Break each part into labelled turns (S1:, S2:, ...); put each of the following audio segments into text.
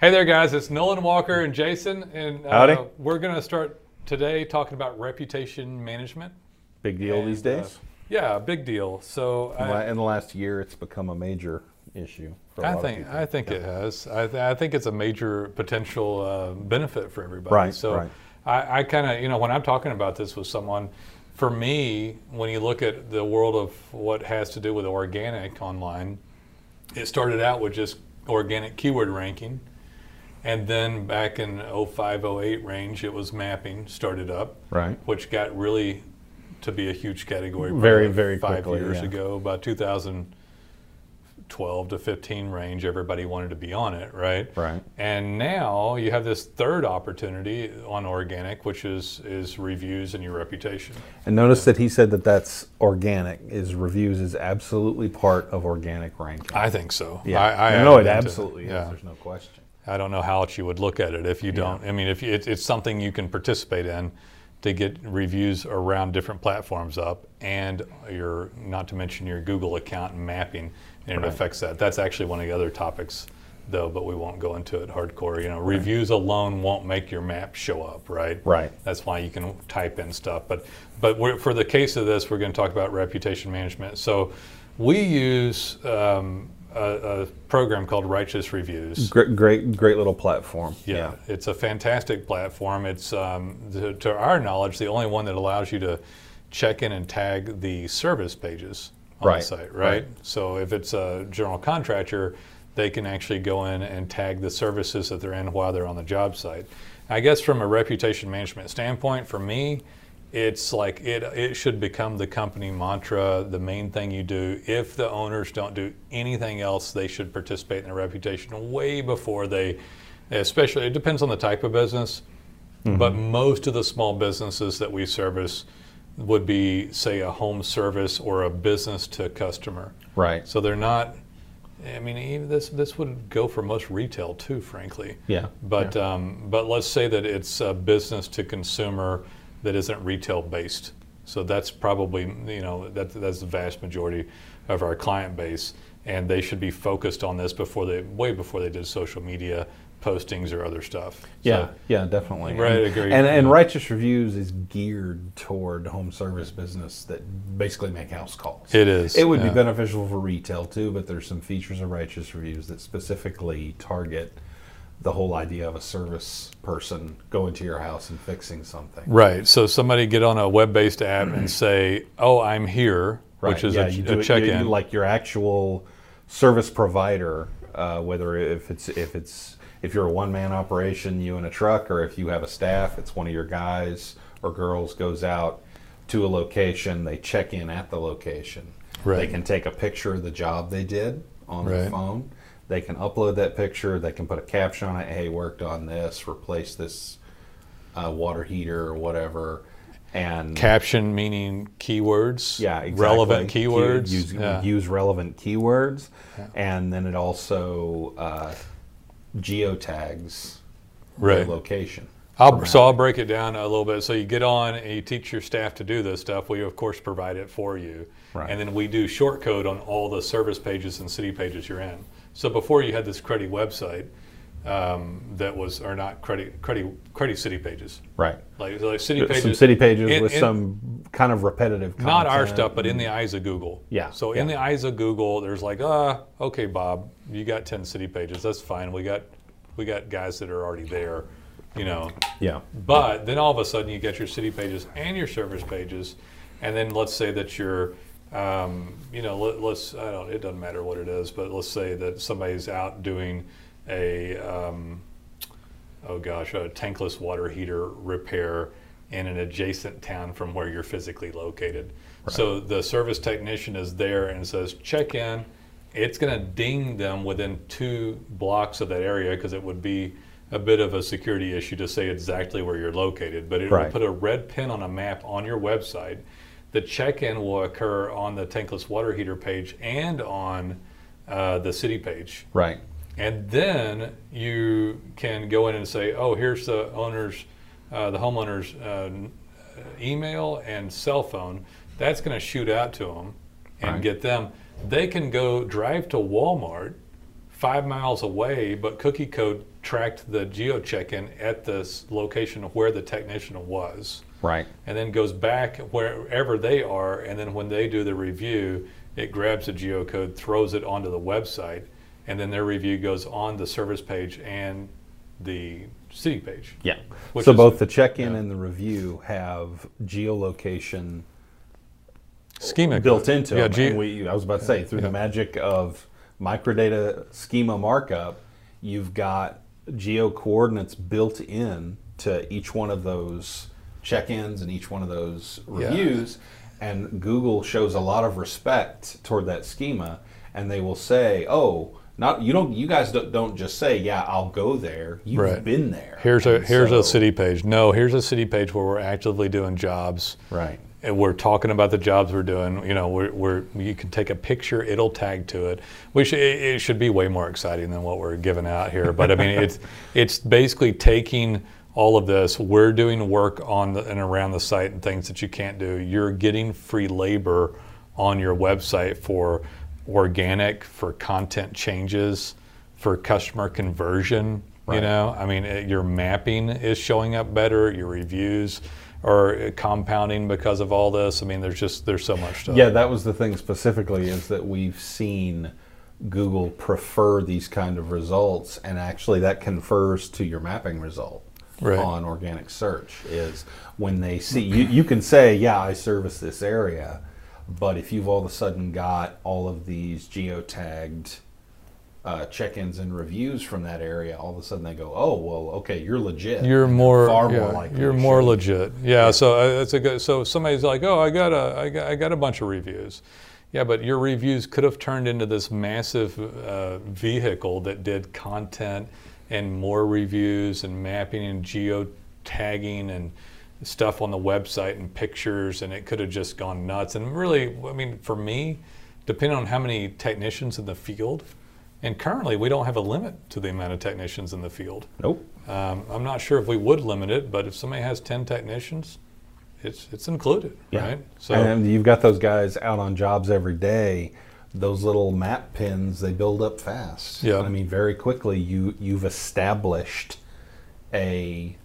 S1: Hey there, guys. It's Nolen Walker and Jason, and uh,
S2: Howdy.
S1: we're going to start today talking about reputation management.
S2: Big deal these
S1: And, uh,
S2: days.
S1: yeah, big deal. So
S2: In
S1: I,
S2: in the last year, it's become a major issue. For a
S1: I
S2: lot of
S1: think
S2: people.
S1: I think it has. I, th- I think it's a major potential uh, benefit for everybody.
S2: Right,
S1: So
S2: right.
S1: I, I kind of you know when I'm talking about this with someone, for me, when you look at the world of what has to do with organic online, it started out with just organic keyword ranking. And then back in 05, 08 range, it was mapping started up,
S2: Right.
S1: which got really to be a huge category.
S2: Very, very
S1: five
S2: quickly,
S1: years
S2: yeah.
S1: ago, about 2012 to 15 range. Everybody wanted to be on it, right?
S2: Right.
S1: And now you have this third opportunity on organic, which is is reviews and your reputation.
S2: And notice that he said that that's organic. Is reviews is absolutely part of organic ranking.
S1: I think so.
S2: yeah.
S1: I, I
S2: no, it
S1: haven't been to-
S2: absolutely is.
S1: yeah.
S2: There's no question.
S1: I don't know how else you would look at it if you don't. I mean, if you, it, it's something you can participate in to get reviews around different platforms up, and your not to mention your Google account and mapping, and it affects that. That's actually one of the other topics, though, but we won't go into it hardcore. You know, reviews alone won't make your map show up, right?
S2: Right.
S1: That's why you can type in stuff. But but we're, for the case of this, we're going to talk about reputation management. So we use um, a, a program called Righteous Reviews.
S2: Great, great, great little platform.
S1: Yeah, it's a fantastic platform. It's, um, to, to our knowledge, the only one that allows you to check in and tag the service pages on
S2: Right,
S1: the site,
S2: right.
S1: right? So if it's a general contractor, they can actually go in and tag the services that they're in while they're on the job site. I guess from a reputation management standpoint, for me, it's like it, it should become the company mantra, the main thing you do. If the owners don't do anything else, they should participate in their reputation way before they, especially, it depends on the type of business, but most of the small businesses that we service would be, say, a home service or a business to customer.
S2: Right.
S1: So they're not. I mean, even this this would go for most retail too, frankly.
S2: Yeah.
S1: But um, but let's say that it's a business to consumer that isn't retail based. So that's probably you know that that's the vast majority of our client base, and they should be focused on this before they way before they did social media postings or other stuff.
S2: Yeah,
S1: So,
S2: yeah, definitely.
S1: Right,
S2: and,
S1: agree.
S2: And, and righteous reviews is geared toward home service business that basically make house calls.
S1: It is,
S2: It would
S1: yeah.
S2: be beneficial for retail too, but there's some features of righteous reviews that specifically target the whole idea of a service person going to your house and fixing something.
S1: Right. So somebody get on a web-based app and say, "Oh, I'm here," which is
S2: yeah,
S1: a,
S2: you
S1: a
S2: do you-
S1: check-in.
S2: you- like your actual service provider, uh, whether if it's if it's if you're a one man operation, you in a truck, or if you have a staff, it's one of your guys or girls goes out to a location, they check in at the location. They can take a picture of the job they did on their phone. They can upload that picture. They can put a caption on it. Hey, worked on this. Replace this uh, water heater or whatever. And
S1: Caption meaning keywords.
S2: yeah, exactly.
S1: Relevant
S2: Key-
S1: keywords.
S2: Use,
S1: yeah.
S2: use relevant keywords, and then it also uh, geotags
S1: Right.
S2: the location.
S1: I'll, so I'll break it down a little bit. So you get on and you teach your staff to do this stuff. We of course provide it for you,
S2: Right.
S1: and then we do short code on all the service pages and city pages you're in. So before you had this Cruddy website um, that was, or not Cruddy, Cruddy, Cruddy city pages,
S2: Right.
S1: like, like city pages.
S2: Some city pages
S1: in-
S2: with
S1: in-
S2: some kind of repetitive content.
S1: not our stuff, but in the eyes of Google.
S2: Yeah,
S1: So in the eyes of Google, there's like, ah, okay, Bob, you got ten city pages. That's fine. We got we got guys that are already there, you know.
S2: Yeah.
S1: But then all of a sudden, you get your city pages and your service pages, and then let's say that you're, um, you know, let, let's I don't. It doesn't matter what it is, but let's say that somebody's out doing a, um, oh gosh, a tankless water heater repair in an adjacent town from where you're physically located. So the service technician is there and says, check in. It's going to ding them within two blocks of that area because it would be a bit of a security issue to say exactly where you're located. But it will
S2: Right.
S1: put a red pin on a map on your website. The check in will occur on the tankless water heater page and on uh, the city page.
S2: Right.
S1: And then you can go in and say, oh, here's the owner's, uh, the homeowner's uh, uh, email and cell phone. That's going to shoot out to them and
S2: Right.
S1: get them. They can go drive to Walmart, five miles away, but Cookie Code tracked the geo check-in at the location of where the technician was,
S2: Right.
S1: and then goes back wherever they are, and then when they do the review, it grabs the geocode, throws it onto the website, and then their review goes on the service page and the city page.
S2: Yeah.
S1: Which
S2: so
S1: is-
S2: both the check-in
S1: yeah.
S2: and the review have geolocation
S1: Schema
S2: built
S1: code.
S2: into
S1: yeah,
S2: them.
S1: ge-
S2: and we, I was about to say, through
S1: Yeah.
S2: the magic of microdata schema markup, you've got geo coordinates built in to each one of those check-ins and each one of those
S1: Yeah.
S2: reviews. And Google shows a lot of respect toward that schema, and they will say, "Oh, not you don't. You guys don't, don't just say, yeah, I'll go there. You've
S1: Right.
S2: been there.
S1: Here's a
S2: And
S1: here's
S2: so-
S1: a city page. No, here's a city page where we're actively doing jobs.
S2: Right.
S1: And we're talking about the jobs we're doing. You know, we're, we're you can take a picture, it'll tag to it. We should it, it should be way more exciting than what we're giving out here. But I mean, it's it's basically taking all of this. We're doing work on the, and around the site and things that you can't do. You're getting free labor on your website for organic, for content changes, for customer conversion. You know, I mean, it, your mapping is showing up better. Your reviews are compounding because of all this. I mean, there's just there's so much stuff.
S2: Yeah, that was the thing specifically is that we've seen Google prefer these kind of results, and actually that confers to your mapping result
S1: Right.
S2: on organic search. Is when they see you, you can say, "Yeah, I service this area," but if you've all of a sudden got all of these geotagged uh, check-ins and reviews from that area, all of a sudden they go, "Oh, well, okay, you're legit."
S1: You're more,
S2: far
S1: yeah,
S2: more likely.
S1: you're more legit. Yeah, So uh, it's a good. So somebody's like, oh, I got a, I got, I got a bunch of reviews. Yeah, but your reviews could have turned into this massive uh, vehicle that did content and more reviews and mapping and geo tagging and stuff on the website and pictures, and it could have just gone nuts. And really, I mean, for me, depending on how many technicians in the field, and currently we don't have a limit to the amount of technicians in the field.
S2: Nope.
S1: Um, I'm not sure if we would limit it, but if somebody has 10 technicians, it's it's included,
S2: Yeah.
S1: right? So
S2: and you've got those guys out on jobs every day. Those little map pins they build up fast.
S1: Yeah.
S2: I mean, very quickly you you've established a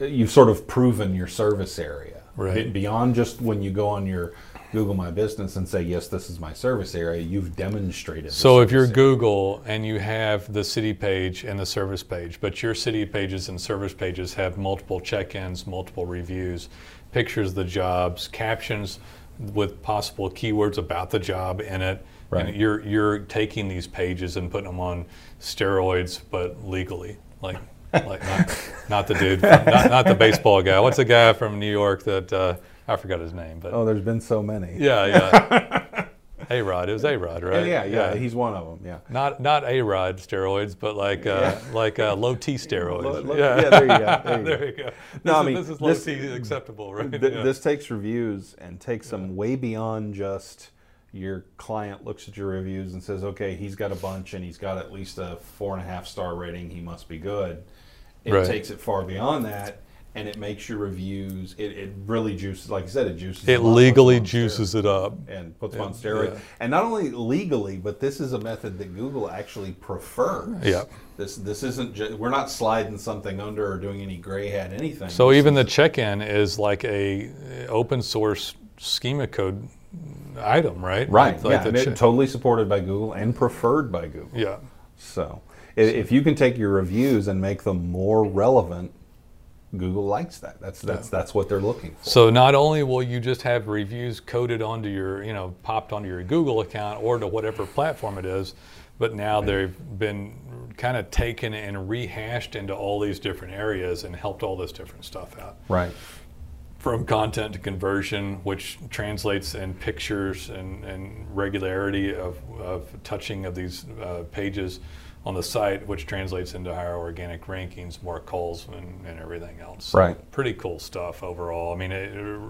S2: you've sort of proven your service area.
S1: Right.
S2: Beyond just when you go on your Google My Business and say yes, this is my service area. You've demonstrated.
S1: so if you're
S2: area.
S1: Google and you have the city page and the service page, but your city pages and service pages have multiple check-ins, multiple reviews, pictures of the jobs, captions with possible keywords about the job in it.
S2: Right.
S1: And you're you're taking these pages and putting them on steroids, but legally, like like not, not the dude, not, not the baseball guy. What's the guy from New York that uh, I forgot his name, but
S2: oh, there's been so many.
S1: yeah, yeah, A Rod. It was A Rod,
S2: yeah,
S1: right?
S2: yeah, yeah, He's one of them. Yeah.
S1: Not not A Rod steroids, but like uh, like uh, low T steroids.
S2: Low- low- yeah, there you go, there you
S1: there
S2: go.
S1: you go.
S2: No,
S1: this
S2: I
S1: is,
S2: mean,
S1: this is low
S2: this-
S1: T acceptable, right?
S2: Th-
S1: Yeah.
S2: This takes reviews and takes them way beyond just your client looks at your reviews and says, okay, he's got a bunch and he's got at least a four and a half star rating. He must be good. It
S1: Right.
S2: takes it far beyond that and it makes your reviews, it, it really juices, like I said, it juices.
S1: it
S2: them up, puts
S1: legally juices it up.
S2: And puts
S1: Yeah,
S2: on steroids.
S1: yeah.
S2: And not only legally, but this is a method that Google actually prefers.
S1: Yeah.
S2: This, this isn't just, we're not sliding something under or doing any gray hat anything.
S1: So
S2: This
S1: even the check-in is like a open source schema code item, right?
S2: Right.
S1: Like- like
S2: yeah.
S1: the
S2: and
S1: che-
S2: totally supported by Google and preferred by Google.
S1: yeah.
S2: So if you can take your reviews and make them more relevant, Google likes that. That's that's that's what they're looking for.
S1: So not only will you just have reviews coded onto your, you know, popped onto your Google account or to whatever platform it is, but now they've been kind of taken and rehashed into all these different areas and helped all this different stuff out.
S2: Right.
S1: From content to conversion, which translates in pictures and, and regularity of, of touching of these uh, pages on the site, which translates into higher organic rankings, more calls, and, and everything else. So
S2: Right.
S1: Pretty cool stuff overall. I mean, it, it-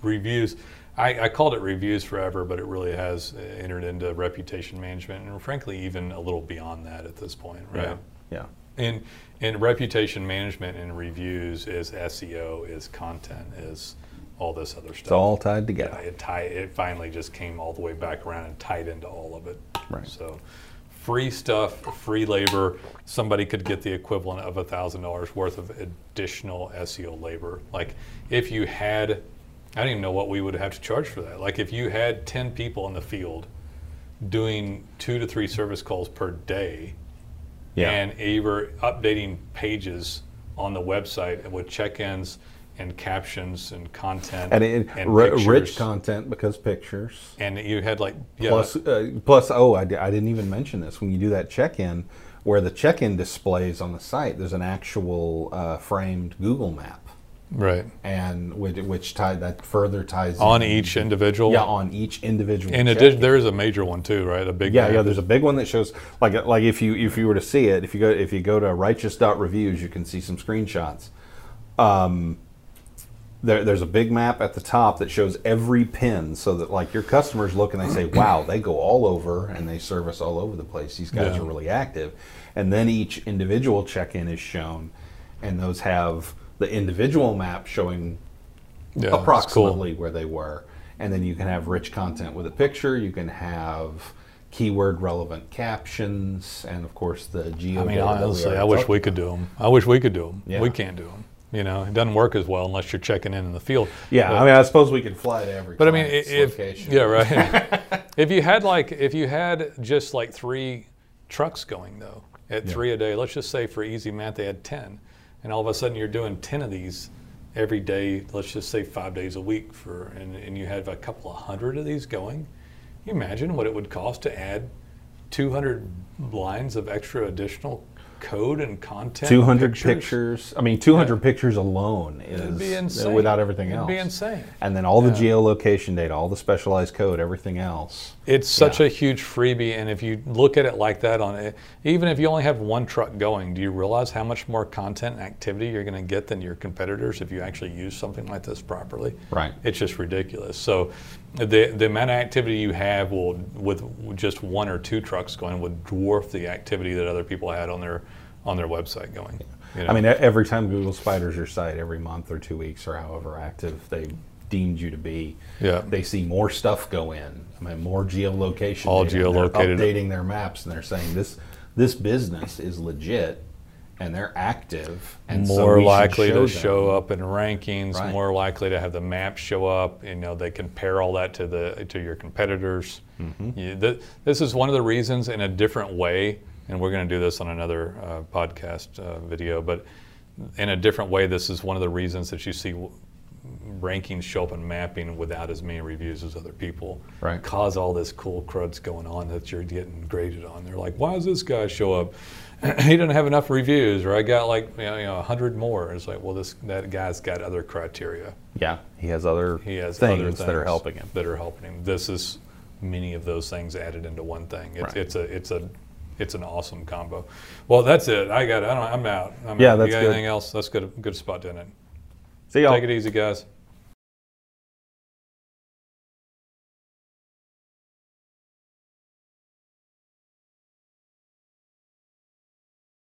S1: reviews. I, I called it reviews forever, but it really has uh, entered into reputation management, and frankly, even a little beyond that at this point, right?
S2: Yeah.
S1: And and reputation management and reviews is SEO, is content, is all this other stuff.
S2: It's all tied
S1: Yeah,
S2: together.
S1: it tie, it finally just came all the way back around and tied into all of it.
S2: Right.
S1: So free stuff, free labor. Somebody could get the equivalent of a thousand dollars worth of additional SEO labor. Like if you had, I don't even know what we would have to charge for that. Like if you had ten people in the field doing two to three service calls per day,
S2: Yeah.
S1: and you were updating pages on the website with check-ins and captions and content
S2: and, it,
S1: and
S2: rich content because pictures.
S1: and you had like yeah,
S2: Plus, uh, plus, oh, I, I didn't even mention this. When you do that check-in, where the check-in displays on the site, there's an actual uh, framed Google map,
S1: right
S2: and which, which tie that further ties
S1: on
S2: in-
S1: each individual.
S2: Yeah, on each individual.
S1: In addition, there is a major one too, right? A big
S2: Yeah,
S1: map.
S2: yeah. There's a big one that shows like like if you if you were to see it, if you go if you go to righteous.reviews, you can see some screenshots. Um, there, there's a big map at the top that shows every pin, so that like your customers look and they say, "Wow, they go all over and they service all over the place. These guys
S1: Yeah.
S2: are really active." And then each individual check-in is shown, and those have the individual map showing
S1: yeah, it's cool.
S2: approximately where they were. And then you can have rich content with a picture. You can have keyword relevant captions, and of course the geo.
S1: I mean,
S2: data that we
S1: honestly, I wish we could do them. I wish we could do them.
S2: Yeah.
S1: We can't do them. You know, it doesn't work as well unless you're checking in in the field.
S2: Yeah,
S1: But-
S2: I mean, I suppose we could fly to every.
S1: But I mean, if
S2: location.
S1: yeah, right. if you had like, if you had just like three trucks going though, at three a day, let's just say for easy math they had ten, and all of a sudden you're doing ten of these every day. Let's just say five days a week for, and, and you have a couple of hundred of these going. Can you imagine what it would cost to add 200 lines of extra additional code and content?
S2: 200 pictures. I mean, 200 pictures alone is
S1: uh, insane.
S2: without everything
S1: It'd
S2: else.
S1: be insane.
S2: And then all the geolocation data, all the specialized code, everything else.
S1: It's such
S2: Yeah.
S1: a huge freebie, and if you look at it like that, on it, even if you only have one truck going, do you realize how much more content and activity you're going to get than your competitors if you actually use something like this properly?
S2: Right.
S1: It's just ridiculous. So, the the amount of activity you have will, with just one or two trucks going, would dwarf the activity that other people had on their on their website going. you know?
S2: I mean, every time Google spiders your site, every month or two weeks or however active they deemed you to be,
S1: Yeah.
S2: they see more stuff go in. I mean, more geolocation.
S1: All
S2: data, and they're
S1: geolocated.
S2: updating their maps, and they're saying this this business is legit, and they're active, and
S1: more
S2: should
S1: likely
S2: show
S1: to
S2: them.
S1: show up in rankings,
S2: Right.
S1: more likely to have the map show up. You know, they compare all that to the to your competitors.
S2: Mm-hmm.
S1: You- th- this is one of the reasons, in a different way, and we're going to do this on another uh, podcast uh, video, but in a different way, this is one of the reasons that you see w- rankings show up in mapping without as many reviews as other people.
S2: Right.
S1: Cause all this cool crud's going on that you're getting graded on. They're like, why does this guy show up? he didn't have enough reviews, or I got like you know, you know 100 more. It's like, well, this that guy's got other criteria.
S2: Yeah, he has other
S1: He has
S2: things,
S1: other things
S2: that are helping him.
S1: That are helping him. This is many of those things added into one thing. It's,
S2: Right.
S1: it's a it's a it's an awesome combo. Well, that's it. I got. I don't. I'm out. I'm
S2: Yeah,
S1: out.
S2: that's
S1: you got
S2: good.
S1: anything else? That's good. Good spot, didn't it?
S2: See y'all.
S1: Take it easy, guys.